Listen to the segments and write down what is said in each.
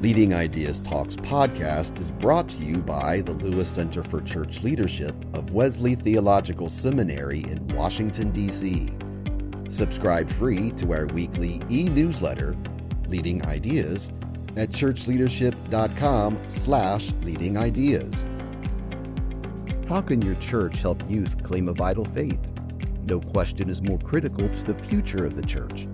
Leading Ideas Talks podcast is brought to you by the Lewis Center for Church Leadership of Wesley Theological Seminary in Washington, D.C. Subscribe free to our weekly e newsletter, Leading Ideas, at churchleadership.com slash leading ideas. How can your church help youth claim a vital faith? No question is more critical to the future of the church.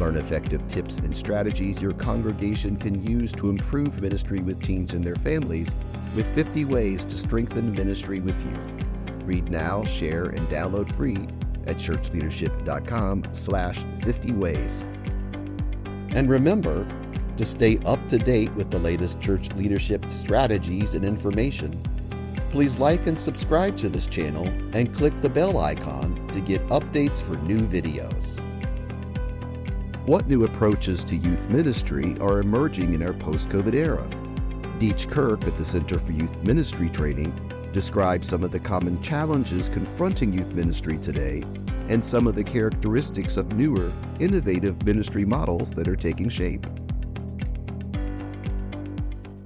Learn effective tips and strategies your congregation can use to improve ministry with teens and their families with 50 ways to strengthen ministry with youth. Read now, share, and download free at churchleadership.com slash 50 ways. And remember to stay up to date with the latest church leadership strategies and information. Please like and subscribe to this channel and click the bell icon to get updates for new videos. What new approaches to youth ministry are emerging in our post COVID era? Deech Kirk at the Center for Youth Ministry Training describes some of the common challenges confronting youth ministry today and some of the characteristics of newer, innovative ministry models that are taking shape.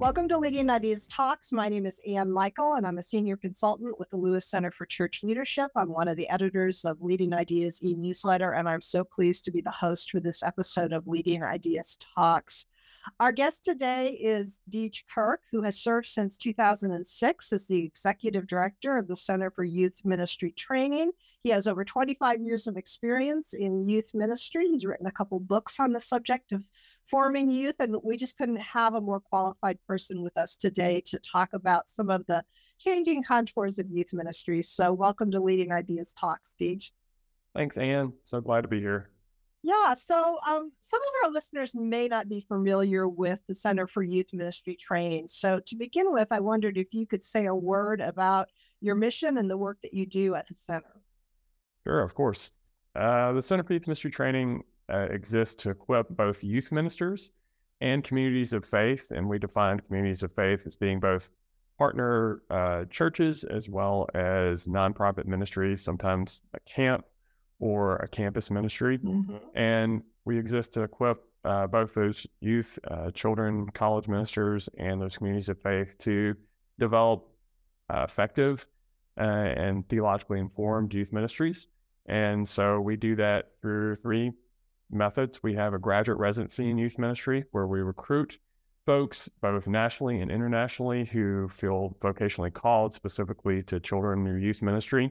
Welcome to Leading Ideas Talks. My name is Ann Michael, and I'm a senior consultant with the Lewis Center for Church Leadership. I'm one of the editors of Leading Ideas e newsletter, and I'm so pleased to be the host for this episode of Leading Ideas Talks. Our guest today is Deech Kirk, who has served since 2006 as the executive director of the Center for Youth Ministry Training. He has over 25 years of experience in youth ministry. He's written a couple books on the subject of forming youth, and we just couldn't have a more qualified person with us today to talk about some of the changing contours of youth ministry. So, welcome to Leading Ideas Talks, Deech. Thanks, Ann. So glad to be here. Yeah, so um, some of our listeners may not be familiar with the Center for Youth Ministry Training. So, to begin with, I wondered if you could say a word about your mission and the work that you do at the center. Sure, of course. Uh, the Center for Youth Ministry Training uh, exists to equip both youth ministers and communities of faith. And we define communities of faith as being both partner uh, churches as well as nonprofit ministries, sometimes a camp or a campus ministry. Mm-hmm. And we exist to equip uh, both those youth, uh, children, college ministers, and those communities of faith to develop uh, effective uh, and theologically informed youth ministries. And so we do that through three methods. We have a graduate residency in youth ministry where we recruit folks both nationally and internationally who feel vocationally called specifically to children or youth ministry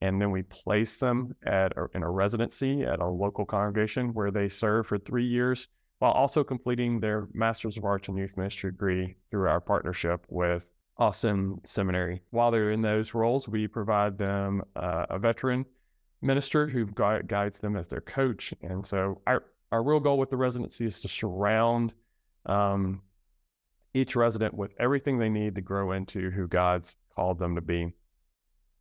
and then we place them at in a residency at a local congregation where they serve for three years while also completing their Master's of Arts in Youth Ministry degree through our partnership with Austin Seminary. While they're in those roles, we provide them uh, a veteran minister who gui- guides them as their coach. And so our, our real goal with the residency is to surround um, each resident with everything they need to grow into who God's called them to be.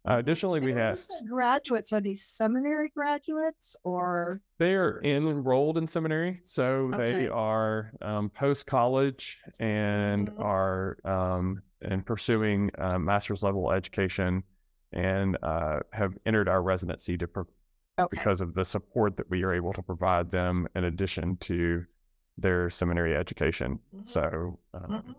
Uh, additionally, we have graduates. Are these seminary graduates or they are enrolled in seminary? So okay. they are um, post college and mm-hmm. are um, and pursuing uh, master's level education and uh, have entered our residency to pro- okay. because of the support that we are able to provide them in addition to their seminary education. Mm-hmm. So um, mm-hmm.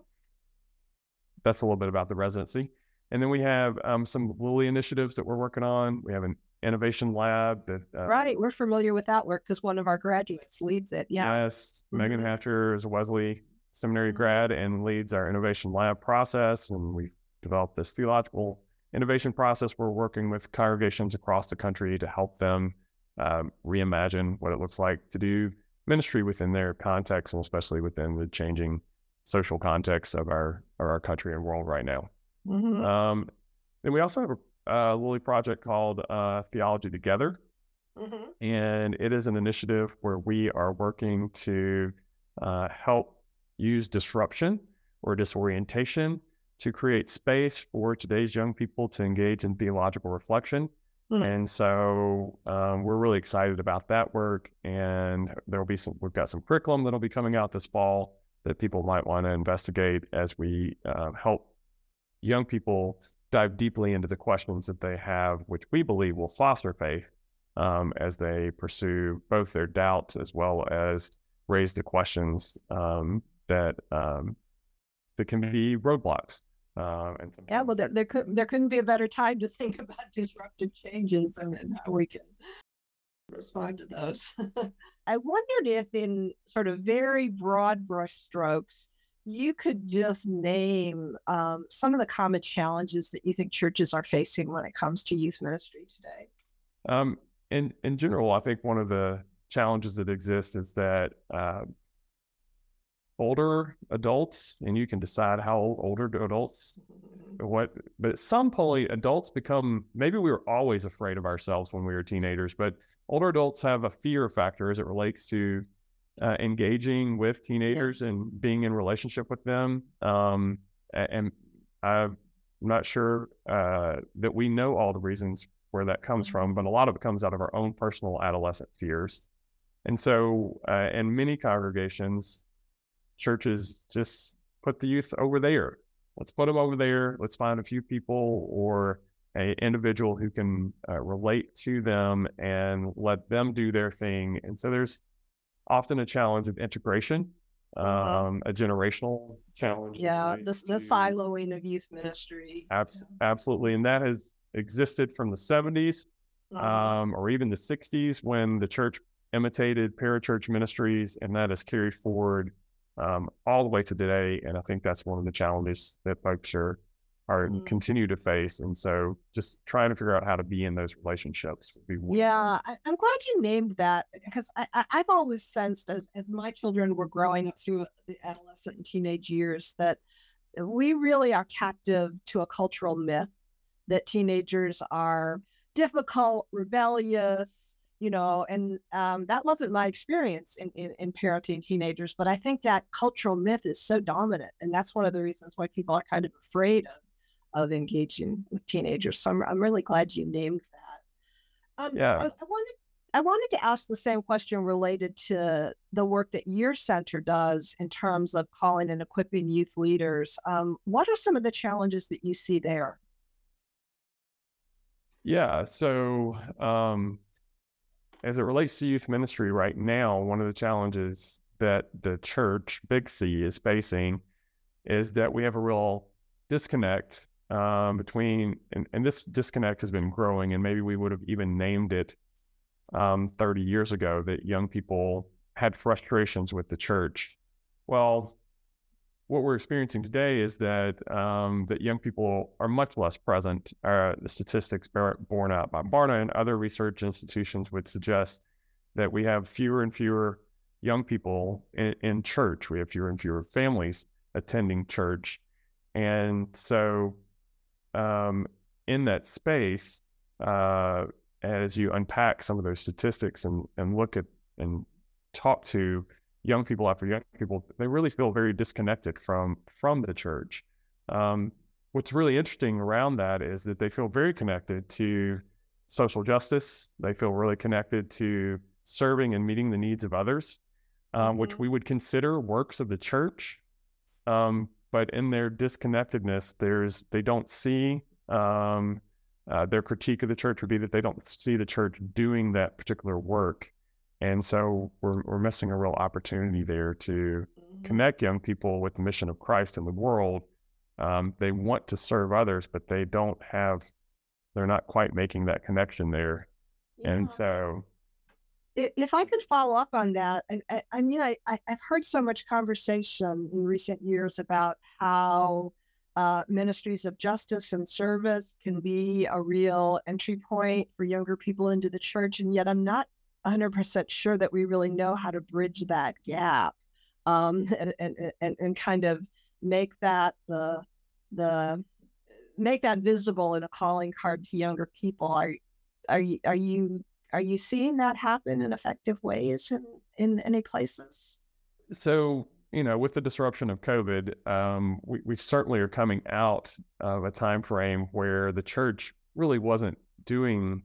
that's a little bit about the residency. And then we have um, some Lilly initiatives that we're working on. We have an innovation lab that uh, right. We're familiar with that work because one of our graduates leads it. Yeah. Yes, mm-hmm. Megan Hatcher is a Wesley Seminary mm-hmm. grad and leads our innovation lab process. And we've developed this theological innovation process. We're working with congregations across the country to help them um, reimagine what it looks like to do ministry within their context and especially within the changing social context of our of our country and world right now. Mm-hmm. Um, and we also have a, a Lilly project called uh, Theology Together. Mm-hmm. And it is an initiative where we are working to uh, help use disruption or disorientation to create space for today's young people to engage in theological reflection. Mm-hmm. And so um, we're really excited about that work. And there will be some, we've got some curriculum that'll be coming out this fall that people might want to investigate as we uh, help young people dive deeply into the questions that they have, which we believe will foster faith um, as they pursue both their doubts as well as raise the questions um, that um, that can be roadblocks. Uh, and yeah, well, there, there could there couldn't be a better time to think about disruptive changes and, and how we can respond to those. I wondered if, in sort of very broad brushstrokes, you could just name um, some of the common challenges that you think churches are facing when it comes to youth ministry today. Um, in in general, I think one of the challenges that exist is that uh, older adults, and you can decide how old older adults, what, but at some point, adults become maybe we were always afraid of ourselves when we were teenagers, but older adults have a fear factor as it relates to uh, engaging with teenagers yeah. and being in relationship with them. Um, and I'm not sure uh, that we know all the reasons where that comes from, mm-hmm. but a lot of it comes out of our own personal adolescent fears. And so, uh, in many congregations, churches just put the youth over there. Let's put them over there. Let's find a few people or a individual who can uh, relate to them and let them do their thing. And so there's often a challenge of integration, uh-huh. um, a generational challenge. Yeah, the, the siloing of youth ministry. Abs- yeah. Absolutely. And that has existed from the 70s uh-huh. um, or even the 60s when the church imitated parachurch ministries, and that has carried forward um, all the way to today. And I think that's one of the challenges that folks are are mm. continue to face. And so just trying to figure out how to be in those relationships. yeah, I, am glad you named that because I, have always sensed as, as my children were growing up through the adolescent and teenage years that we really are captive to a cultural myth that teenagers are difficult, rebellious, you know, and um, that wasn't my experience in, in, in, parenting teenagers. But I think that cultural myth is so dominant. And that's one of the reasons why people are kind of afraid of of engaging with teenagers. So I'm, I'm really glad you named that. Um, yeah. I, I, wanted I wanted to ask the same question related to the work that your center does in terms of calling and equipping youth leaders. Um, what are some of the challenges that you see there? Yeah. So, um, as it relates to youth ministry right now, one of the challenges that the church, Big C, is facing is that we have a real disconnect um, between, and, and, this disconnect has been growing, and maybe we would have even named it um, 30 years ago that young people had frustrations with the church. Well, what we're experiencing today is that um, that young people are much less present. Uh, the statistics borne out by Barna and other research institutions would suggest that we have fewer and fewer young people in, in church. We have fewer and fewer families attending church, and so um, in that space, uh, as you unpack some of those statistics and, and look at and talk to young people after young people, they really feel very disconnected from from the church. Um, what's really interesting around that is that they feel very connected to social justice. They feel really connected to serving and meeting the needs of others, um, mm-hmm. which we would consider works of the church. Um, but in their disconnectedness, there's they don't see um, uh, their critique of the church would be that they don't see the church doing that particular work, and so we're we're missing a real opportunity there to mm-hmm. connect young people with the mission of Christ in the world. Um, they want to serve others, but they don't have, they're not quite making that connection there, yeah. and so if I could follow up on that, I, I mean, I, I've heard so much conversation in recent years about how uh, ministries of justice and service can be a real entry point for younger people into the church. And yet I'm not 100% sure that we really know how to bridge that gap um, and, and, and, and kind of make that the, the, make that visible in a calling card to younger people. Are, are you, are you are you seeing that happen in effective ways in, in any places? So, you know, with the disruption of COVID, um, we, we certainly are coming out of a time frame where the church really wasn't doing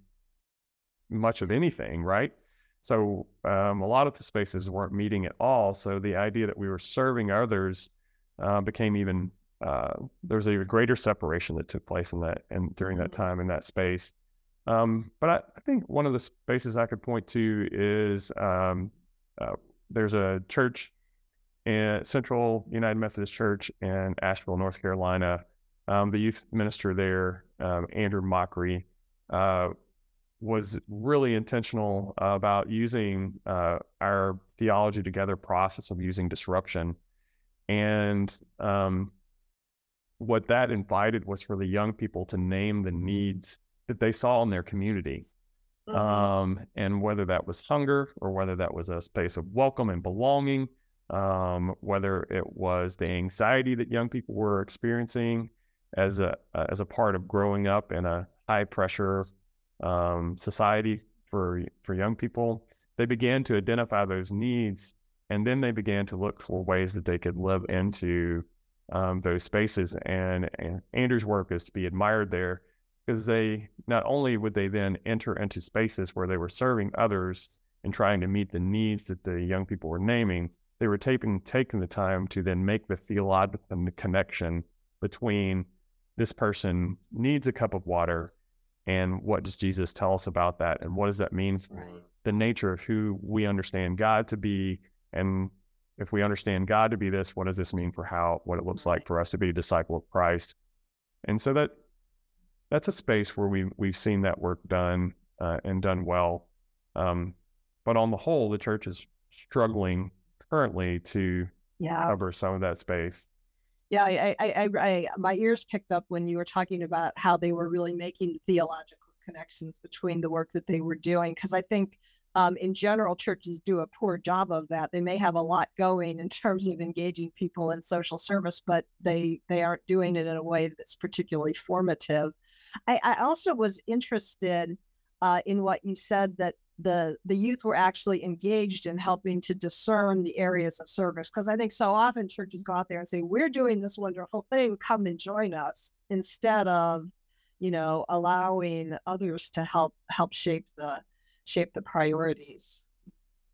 much of anything, right? So um, a lot of the spaces weren't meeting at all. So the idea that we were serving others uh, became even uh, there was a greater separation that took place in that and during that mm-hmm. time in that space. Um, but I, I, think one of the spaces I could point to is um, uh, there's a church in Central United Methodist Church in Asheville, North Carolina. Um, the youth minister there, um, Andrew Mockery, uh, was really intentional about using uh, our theology together process of using disruption. And um, what that invited was for the young people to name the needs that they saw in their community. Mm-hmm. Um, and whether that was hunger or whether that was a space of welcome and belonging, um, whether it was the anxiety that young people were experiencing as a uh, as a part of growing up in a high pressure um, society for for young people, they began to identify those needs, and then they began to look for ways that they could live into um, those spaces. And, and Andrew's work is to be admired there because they not only would they then enter into spaces where they were serving others and trying to meet the needs that the young people were naming, they were taking taking the time to then make the theological connection between this person needs a cup of water and what does Jesus tell us about that and what does that mean for right. the nature of who we understand God to be and if we understand God to be this, what does this mean for how what it looks like for us to be a disciple of Christ? And so that that's a space where we we've seen that work done uh, and done well. Um, but on the whole, the church is struggling currently to yeah. cover some of that space. Yeah, I, I, I, I, my ears picked up when you were talking about how they were really making theological connections between the work that they were doing. Because I think um, in general, churches do a poor job of that. They may have a lot going in terms of engaging people in social service, but they they aren't doing it in a way that's particularly formative. I, I also was interested uh, in what you said that the the youth were actually engaged in helping to discern the areas of service because I think so often churches go out there and say we're doing this wonderful thing, come and join us, instead of you know allowing others to help help shape the shape the priorities.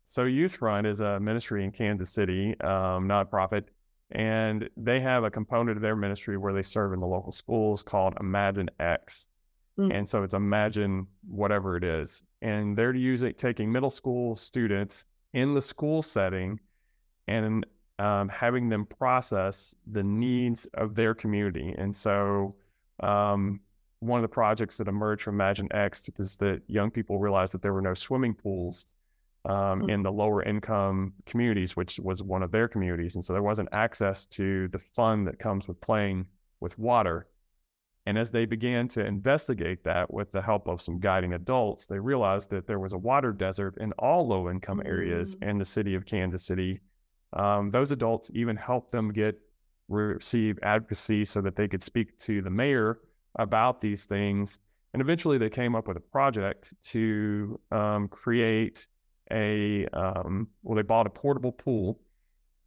So, Youth Front is a ministry in Kansas City, um, nonprofit, and they have a component of their ministry where they serve in the local schools called Imagine X. Mm. And so it's Imagine whatever it is. And they're using taking middle school students in the school setting and um, having them process the needs of their community. And so um, one of the projects that emerged from Imagine X is that young people realized that there were no swimming pools um, mm-hmm. in the lower income communities, which was one of their communities. And so there wasn't access to the fun that comes with playing with water. And as they began to investigate that with the help of some guiding adults, they realized that there was a water desert in all low income areas mm-hmm. in the city of Kansas City. Um, those adults even helped them get receive advocacy so that they could speak to the mayor about these things. And eventually they came up with a project to um, create a, um, well, they bought a portable pool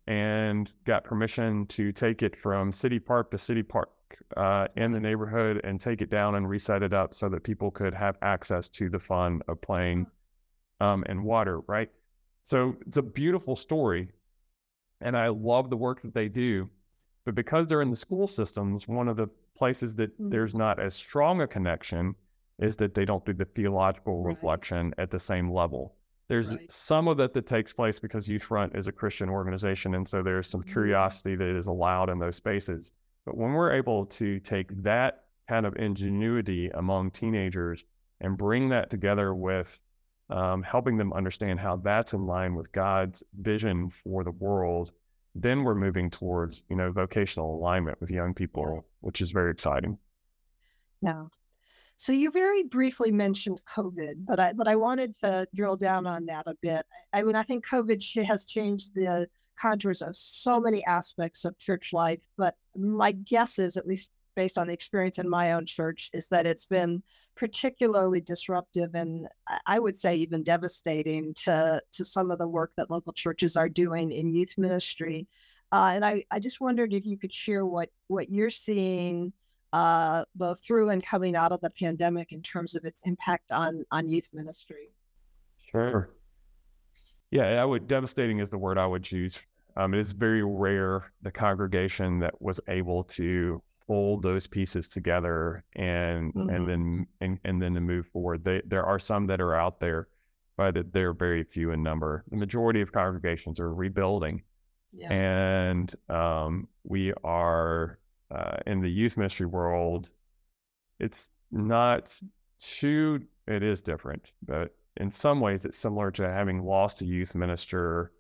and got permission to take it from city park to city park uh, in the neighborhood and take it down and reset it up so that people could have access to the fun of playing um, in water, right? So it's a beautiful story. And I love the work that they do. But because they're in the school systems, one of the places that mm-hmm. there's not as strong a connection is that they don't do the theological right. reflection at the same level. There's right. some of that that takes place because Youth Front is a Christian organization. And so there's some mm-hmm. curiosity that is allowed in those spaces. But when we're able to take that kind of ingenuity among teenagers and bring that together with um, helping them understand how that's in line with God's vision for the world then we're moving towards you know vocational alignment with young people which is very exciting yeah so you very briefly mentioned covid but i but i wanted to drill down on that a bit i mean i think covid has changed the contours of so many aspects of church life but my guess is at least based on the experience in my own church is that it's been particularly disruptive and I would say even devastating to to some of the work that local churches are doing in youth ministry. Uh, and I, I just wondered if you could share what what you're seeing uh, both through and coming out of the pandemic in terms of its impact on on youth ministry. Sure. Yeah, I would devastating is the word I would choose. Um, it is very rare the congregation that was able to pull those pieces together and mm-hmm. and then and, and then to move forward. They, there are some that are out there, but they're very few in number. The majority of congregations are rebuilding Yeah. And um, we are uh, in the youth ministry world. It's not too, it is different, but in some ways it's similar to having lost a youth minister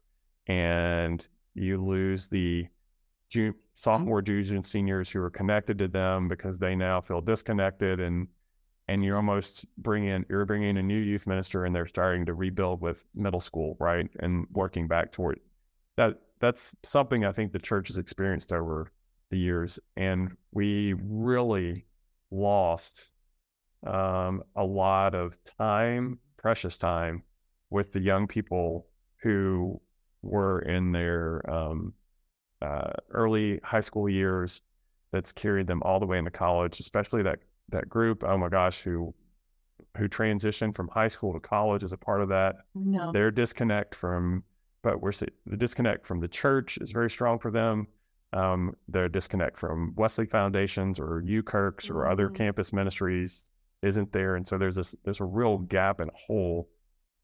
and you lose the sophomore, juniors, and seniors who are connected to them because they now feel disconnected and and you almost bring in you're bringing in a new youth minister and they're starting to rebuild with middle school right and working back toward that that's something i think the church has experienced over the years and we really lost um, a lot of time precious time with the young people who were in their um, uh, early high school years that's carried them all the way into college, especially that that group. Oh my gosh, who who transitioned from high school to college as a part of that. No. Their disconnect from, but we're the disconnect from the church is very strong for them. Um, their disconnect from Wesley Foundations or UKirks mm-hmm. or other mm-hmm. campus ministries isn't there, and so there's this there's a real gap and hole.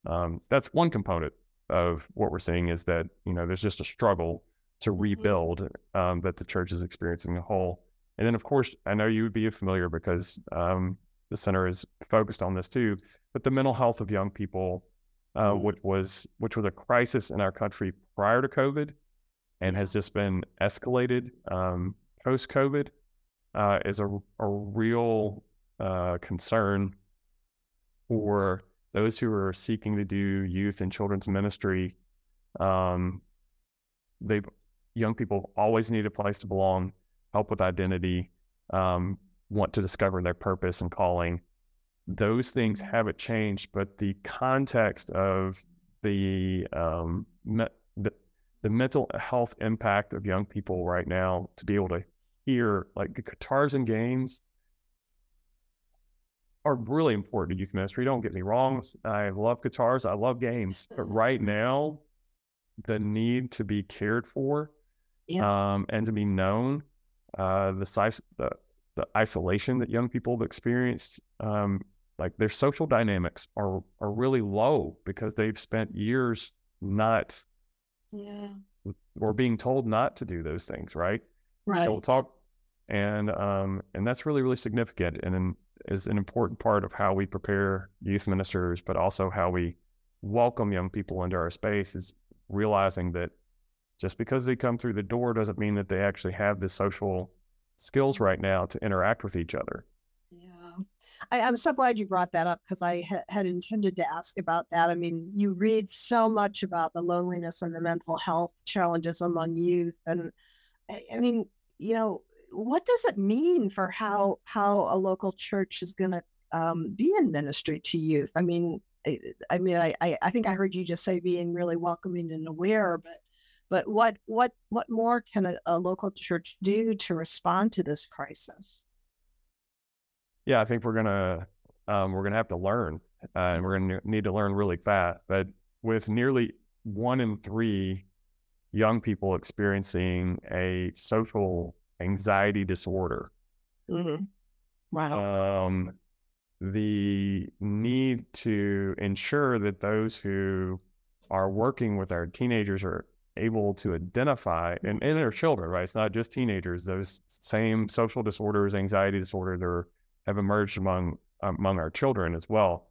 Um, that's one component of what we're seeing is that you know there's just a struggle to mm-hmm. rebuild um, that the church is experiencing a whole. And then, of course, I know you would be familiar because um, the center is focused on this too. But the mental health of young people, uh, mm-hmm. which was which was a crisis in our country prior to COVID, and has just been escalated um, post COVID, uh, is a, a real uh, concern for those who are seeking to do youth and children's ministry. Um, they young people always need a place to belong, help with identity, um, want to discover their purpose and calling. Those things mm-hmm. haven't changed, but the context of the um, the, the mental health impact of young people right now to be able to hear like the guitars and games are really important to youth ministry. Don't get me wrong. I love guitars. I love games. But right now, the need to be cared for yeah. um, and to be known. Uh, the size, the the isolation that young people have experienced, um, like their social dynamics are are really low because they've spent years not, yeah, or being told not to do those things, right? Right. So we'll talk, and um, and that's really really significant and is an important part of how we prepare youth ministers, but also how we welcome young people into our space is realizing that just because they come through the door doesn't mean that they actually have the social skills right now to interact with each other. Yeah. I, am so glad you brought that up because I ha- had intended to ask about that. I mean, you read so much about the loneliness and the mental health challenges among youth. And I, I mean, you know, what does it mean for how how a local church is going to um, be in ministry to youth? I mean, I, I mean, I, I think I heard you just say being really welcoming and aware, but but what what what more can a, a local church do to respond to this crisis? Yeah, I think we're gonna um, we're gonna have to learn, uh, and we're gonna need to learn really fast. But with nearly one in three young people experiencing a social anxiety disorder, mm-hmm. wow, um, the need to ensure that those who are working with our teenagers are able to identify and, and their children, right? It's not just teenagers. Those same social disorders, anxiety disorders, are have emerged among among our children as well.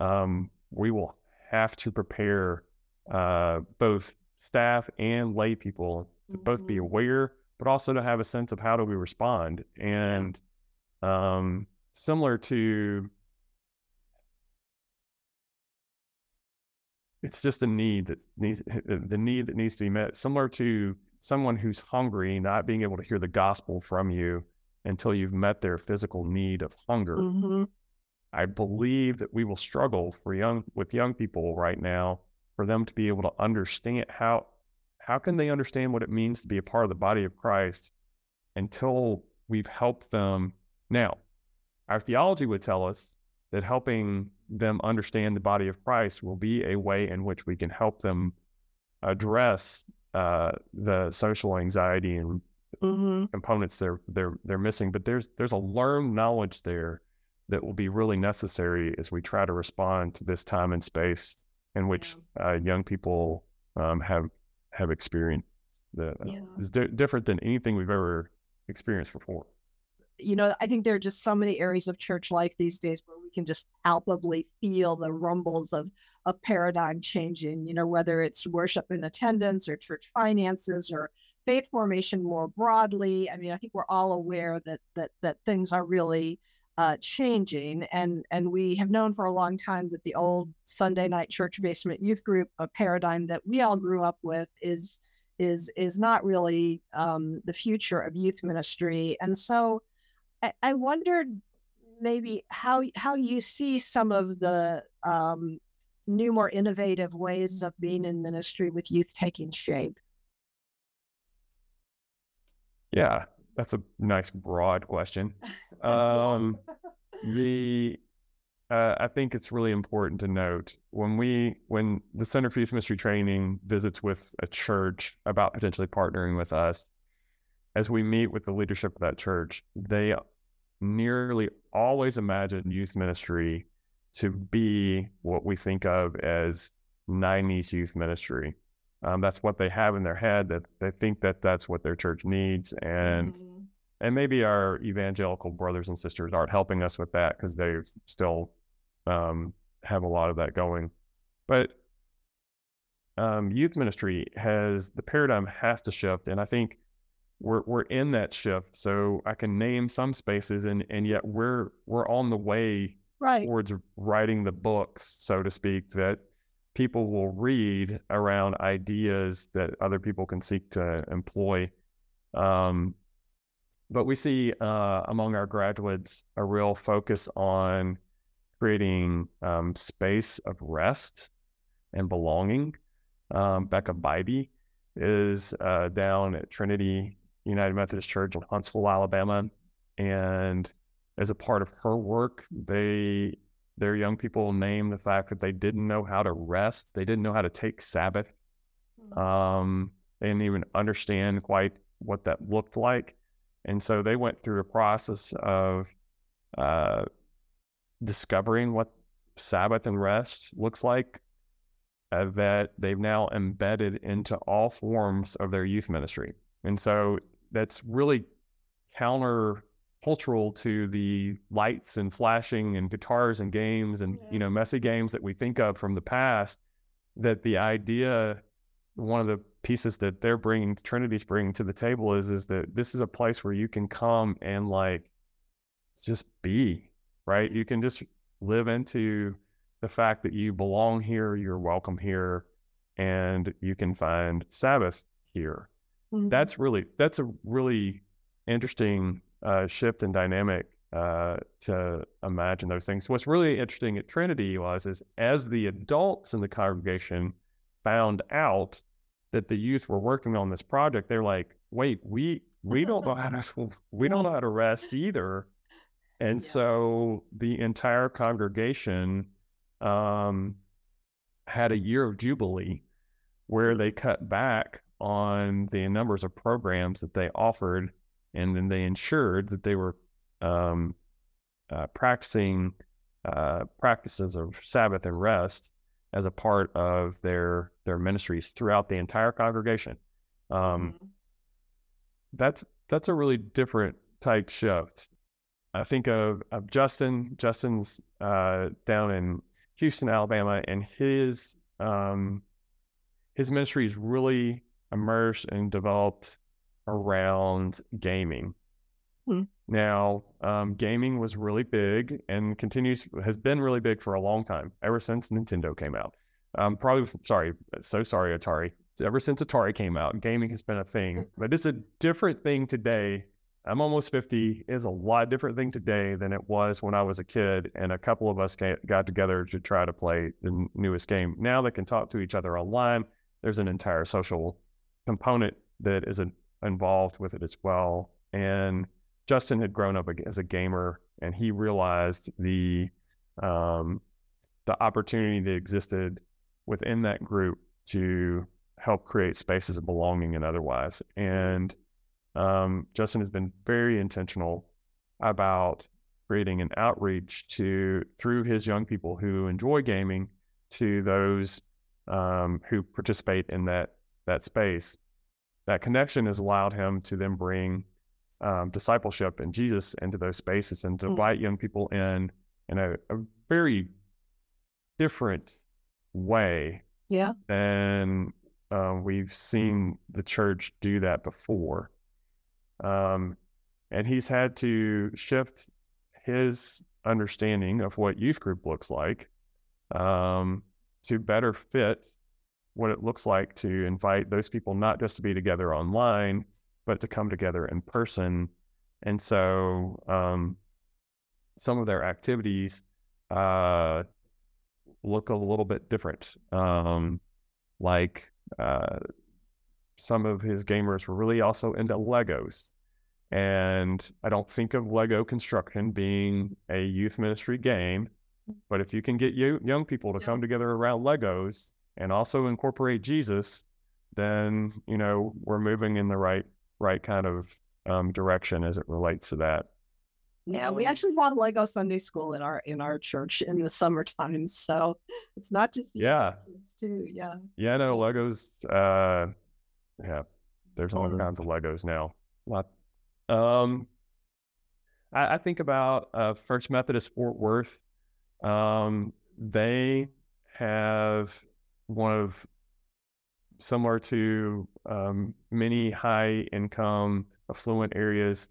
Um, we will have to prepare uh, both staff and lay people to mm-hmm. both be mm-hmm. aware, but also to have a sense of how do we respond. And um, similar to it's just a need that needs the need that needs to be met similar to someone who's hungry not being able to hear the gospel from you until you've met their physical need of hunger mm-hmm. i believe that we will struggle for young with young people right now for them to be able to understand how how can they understand what it means to be a part of the body of christ until we've helped them now our theology would tell us that helping them understand the body of Christ will be a way in which we can help them address uh, the social anxiety and mm-hmm. components they're they're they're missing. But there's there's a learned knowledge there that will be really necessary as we try to respond to this time and space in which yeah. uh, young people um, have have experienced. that yeah. is di- different than anything we've ever experienced before. You know, I think there are just so many areas of church life these days where we can just palpably feel the rumbles of of paradigm changing. You know, whether it's worship and attendance or church finances or faith formation more broadly. I mean, I think we're all aware that that that things are really uh, changing, and and we have known for a long time that the old Sunday night church basement youth group a paradigm that we all grew up with is is is not really um, the future of youth ministry. And so I, I, wondered maybe how how you see some of the um, new, more innovative ways of being in ministry with youth taking shape. Yeah, that's a nice broad question. Um, the uh, I think it's really important to note when we when the Center for Youth Ministry Training visits with a church about potentially partnering with us, as we meet with the leadership of that church, they nearly always imagine youth ministry to be what we think of as 90s youth ministry. Um, that's what they have in their head that they think that that's what their church needs and mm-hmm. and maybe our evangelical brothers and sisters aren't helping us with that because they still um, have a lot of that going. But um, youth ministry has the paradigm has to shift, and I think we're we're in that shift. So I can name some spaces, and and yet we're we're on the way right. towards writing the books, so to speak, that people will read around ideas that other people can seek to employ. Um, but we see uh, among our graduates a real focus on creating um, space of rest and belonging. Um, Becca Bybee is uh, down at Trinity United Methodist Church in Huntsville, Alabama, and as a part of her work, they their young people name the fact that they didn't know how to rest. They didn't know how to take Sabbath. Hmm. Um, they didn't even understand quite what that looked like, and so they went through a process of uh, discovering what Sabbath and rest looks like uh, that they've now embedded into all forms of their youth ministry. And so that's really counter cultural to the lights and flashing and guitars and games and yeah. you know messy games that we think of from the past that the idea one of the pieces that they're bringing trinity's bringing to the table is is that this is a place where you can come and like just be right? You can just live into the fact that you belong here, you're welcome here, and you can find Sabbath here. Mm-hmm. That's really that's a really interesting uh, shift in dynamic uh, to imagine those things. What's really interesting at Trinity was is as the adults in the congregation found out that the youth were working on this project, they're like, "Wait, we we don't know how to we don't know how to rest either." And yeah. so the entire congregation um, had a year of jubilee where they cut back on the numbers of programs that they offered, and then they ensured that they were um, uh, practicing uh, practices of Sabbath and rest as a part of their their ministries throughout the entire congregation. Um, mm-hmm. That's that's a really different type shift I think of, of Justin. Justin's uh, down in Houston, Alabama, and his um, his ministry is really immersed and developed around gaming. Hmm. Now, um, gaming was really big and continues has been really big for a long time, ever since Nintendo came out. Um, probably sorry, so sorry, Atari. Ever since Atari came out, gaming has been a thing, but it's a different thing today I'm almost 50 is a lot different thing today than it was when I was a kid. And a couple of us got together to try to play the newest game. Now they can talk to each other online. There's an entire social component that is involved with it as well. And Justin had grown up as a gamer and he realized the, um, the opportunity that existed within that group to help create spaces of belonging and otherwise. And um, Justin has been very intentional about creating an outreach to through his young people who enjoy gaming to those um, who participate in that that space. That connection has allowed him to then bring um, discipleship and Jesus into those spaces and to Mm. invite young people in in a, a very different way Yeah. than um, we've seen the church do that before. Um, and he's had to shift his understanding of what youth group looks like um, to better fit what it looks like to invite those people not just to be together online, but to come together in person. And so um, some of their activities uh, look a little bit different. Um, like uh, some of his gamers were really also into Legos. And I don't think of Lego construction being a youth ministry game, but if you can get you, young people to Yeah. come together around Legos and also incorporate Jesus, then you know we're moving in the right right kind of um, direction as it relates to that. Yeah, we actually have Lego Sunday school in our in our church in the summertime, so it's not just Yeah. kids too. Yeah, Yeah, no, Legos. Uh, yeah, there's all Mhm. kinds of Legos now. Lot. Um, I, I think about uh, First Methodist Fort Worth. Um, they have one of similar to um, many high income affluent areas.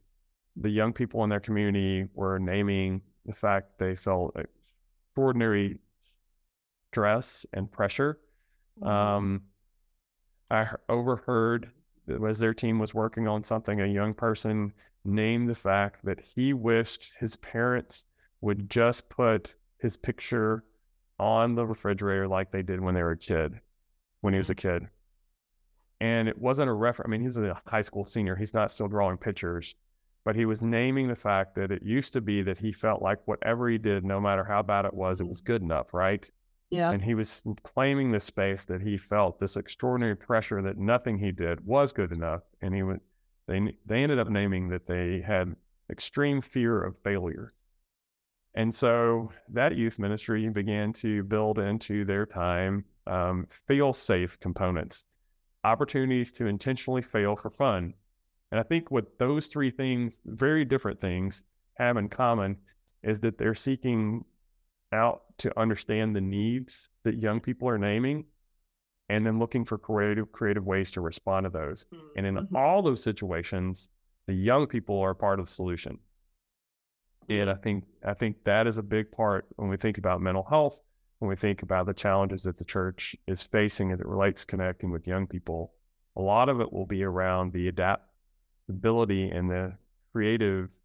The young people in their community were naming the fact they felt extraordinary stress and pressure um, I overheard as their team was working on something, a young person named the fact that he wished his parents would just put his picture on the refrigerator like they did when they were a kid, when he was a mm-hmm. kid. And it wasn't a reference. I mean, he's a high school senior. He's not still drawing pictures, but he was naming the fact that it used to be that he felt like whatever he did, no matter how bad it was, it was good enough, right? yeah, and he was claiming the space that he felt this extraordinary pressure that nothing he did was good enough and he went they they ended up naming that they had extreme fear of failure and so that youth ministry began to build into their time um, fail safe components opportunities to intentionally fail for fun. And i think what those three things very different things have in common is that they're seeking out to understand the needs that young people are naming and then looking for creative creative ways to respond to those. And in Mhm. all those situations the young people are part of the solution and i think i think that is a big part when we think about mental health when we think about the challenges that the church is facing as it relates connecting with young people. A lot of it will be around the adaptability and the creative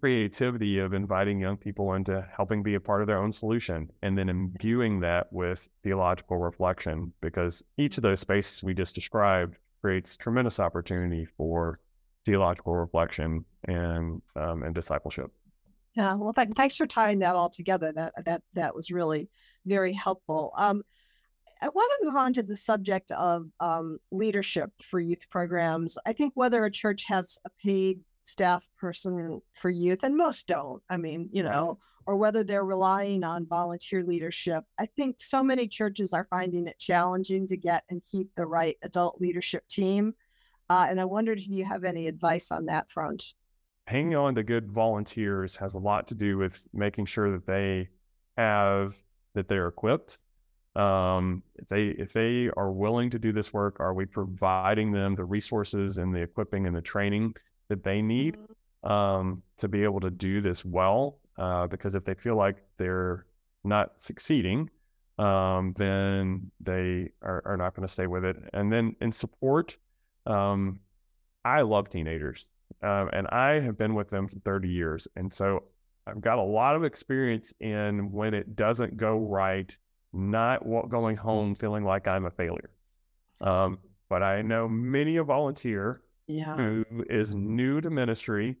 creativity of inviting young people into helping be a part of their own solution and then imbuing that with theological reflection because each of those spaces we just described creates tremendous opportunity for theological reflection and um, and discipleship yeah. Well, th- thanks for tying that all together. That that that was really very helpful. Um, I want to move on to the subject of um, leadership for youth programs. I think whether a church has a paid staff person for youth, and most don't, I mean, you know, or whether they're relying on volunteer leadership, I think so many churches are finding it challenging to get and keep the right adult leadership team. Uh, and I wondered if you have any advice on that front. hanging on to good volunteers has a lot to do with making sure that they have that they're equipped. Um, if they if they are willing to do this work are we providing them the resources and the equipping and the training that they need um, to be able to do this well? Uh, because if they feel like they're not succeeding um, then they are, are not going to stay with it. And then in support um, i love teenagers um, and I have been with them for 30 years. And so I've got a lot of experience in when it doesn't go right, not going home feeling like I'm a failure. Um, but I know many a volunteer Yeah. who is new to ministry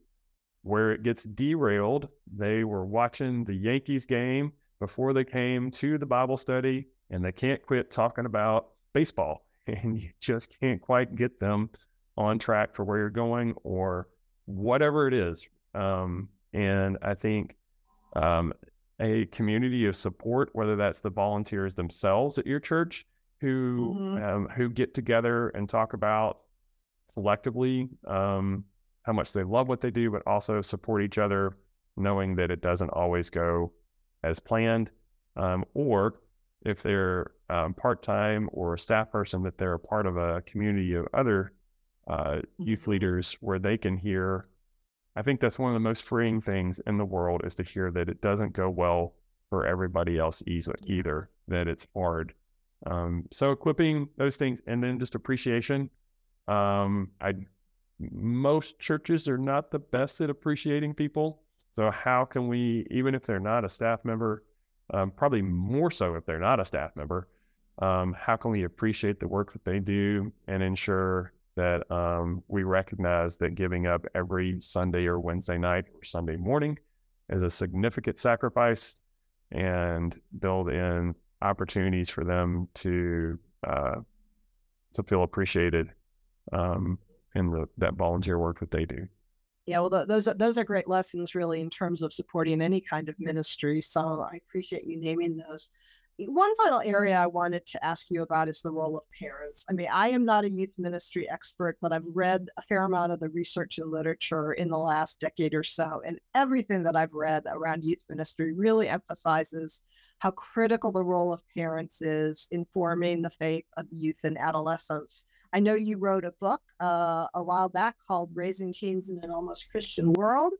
where it gets derailed. They were watching the Yankees game before they came to the Bible study and they can't quit talking about baseball. And you just can't quite get them on track for where you're going or whatever it is. Um, and I think um, a community of support, whether that's the volunteers themselves at your church who Mhm. um, who get together and talk about collectively um, how much they love what they do, but also support each other, knowing that it doesn't always go as planned. Um, or if they're um, part time or a staff person, that they're a part of a community of other uh, youth mm-hmm. leaders where they can hear. I think that's one of the most freeing things in the world is to hear that it doesn't go well for everybody else easily, either, that it's hard. Um, so equipping those things and then just appreciation. Um, I most churches are not the best at appreciating people. So how can we, even if they're not a staff member, um, probably more so if they're not a staff member, um, how can we appreciate the work that they do and ensure that um, we recognize that giving up every Sunday or Wednesday night or Sunday morning is a significant sacrifice and build in opportunities for them to uh, to feel appreciated um, in the, that volunteer work that they do. Yeah, well, those are, those are great lessons, really, in terms of supporting any kind of ministry. So I appreciate you naming those. One final area I wanted to ask you about is the role of parents. I mean, I am not a youth ministry expert, but I've read a fair amount of the research and literature in the last decade or so. And everything that I've read around youth ministry really emphasizes how critical the role of parents is in forming the faith of youth and adolescents. I know you wrote a book uh, a while back called Raising Teens in an Almost Christian World.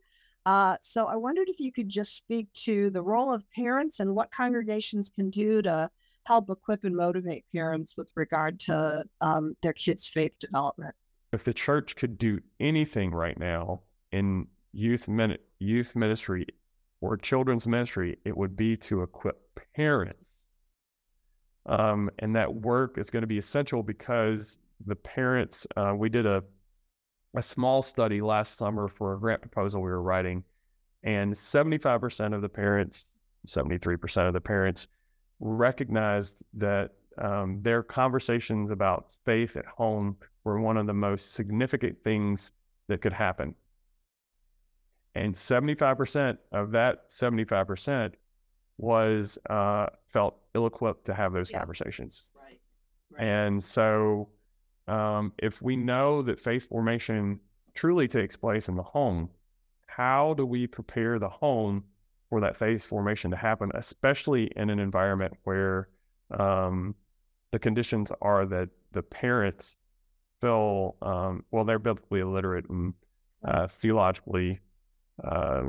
Uh, so I wondered if you could just speak to the role of parents and what congregations can do to help equip and motivate parents with regard to um, their kids' faith development. If the church could do anything right now in youth min- youth ministry or children's ministry, it would be to equip parents. Um, and that work is going to be essential because the parents, uh, we did a a small study last summer for a grant proposal we were writing, and 75% of the parents, 73% of the parents recognized that um, their conversations about faith at home were one of the most significant things that could happen. And 75% of that 75% was uh, felt ill equipped to have those yeah. conversations. Right. right. And so um, if we know that faith formation truly takes place in the home, how do we prepare the home for that faith formation to happen, especially in an environment where um, the conditions are that the parents feel, um, well, they're biblically illiterate and uh, theologically, uh,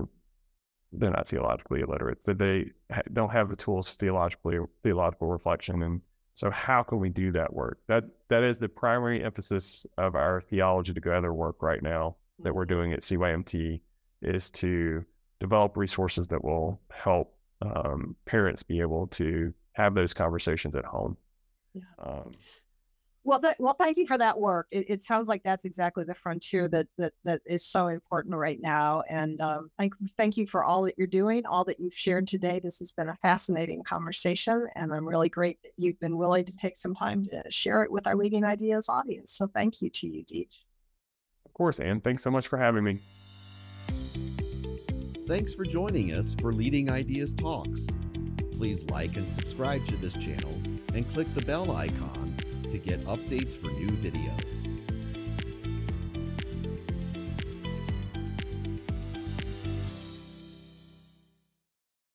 they're not theologically illiterate. That they don't have the tools theologically theological reflection and so how can we do that work? That that is the primary emphasis of our theology together work right now that we're doing at CYMT is to develop resources that will help um, parents be able to have those conversations at home. Yeah. Um, well, th- well, thank you for that work. It, it, sounds like that's exactly the frontier that that that is so important right now. And um, thank thank you for all that you're doing, all that you've shared today. This has been a fascinating conversation, and I'm really great that you've been willing to take some time to share it with our Leading Ideas audience. So thank you to you, Deech. Of course, Ann. Thanks so much for having me. Thanks for joining us for Leading Ideas Talks. Please like and subscribe to this channel and click the bell icon to get updates for new videos.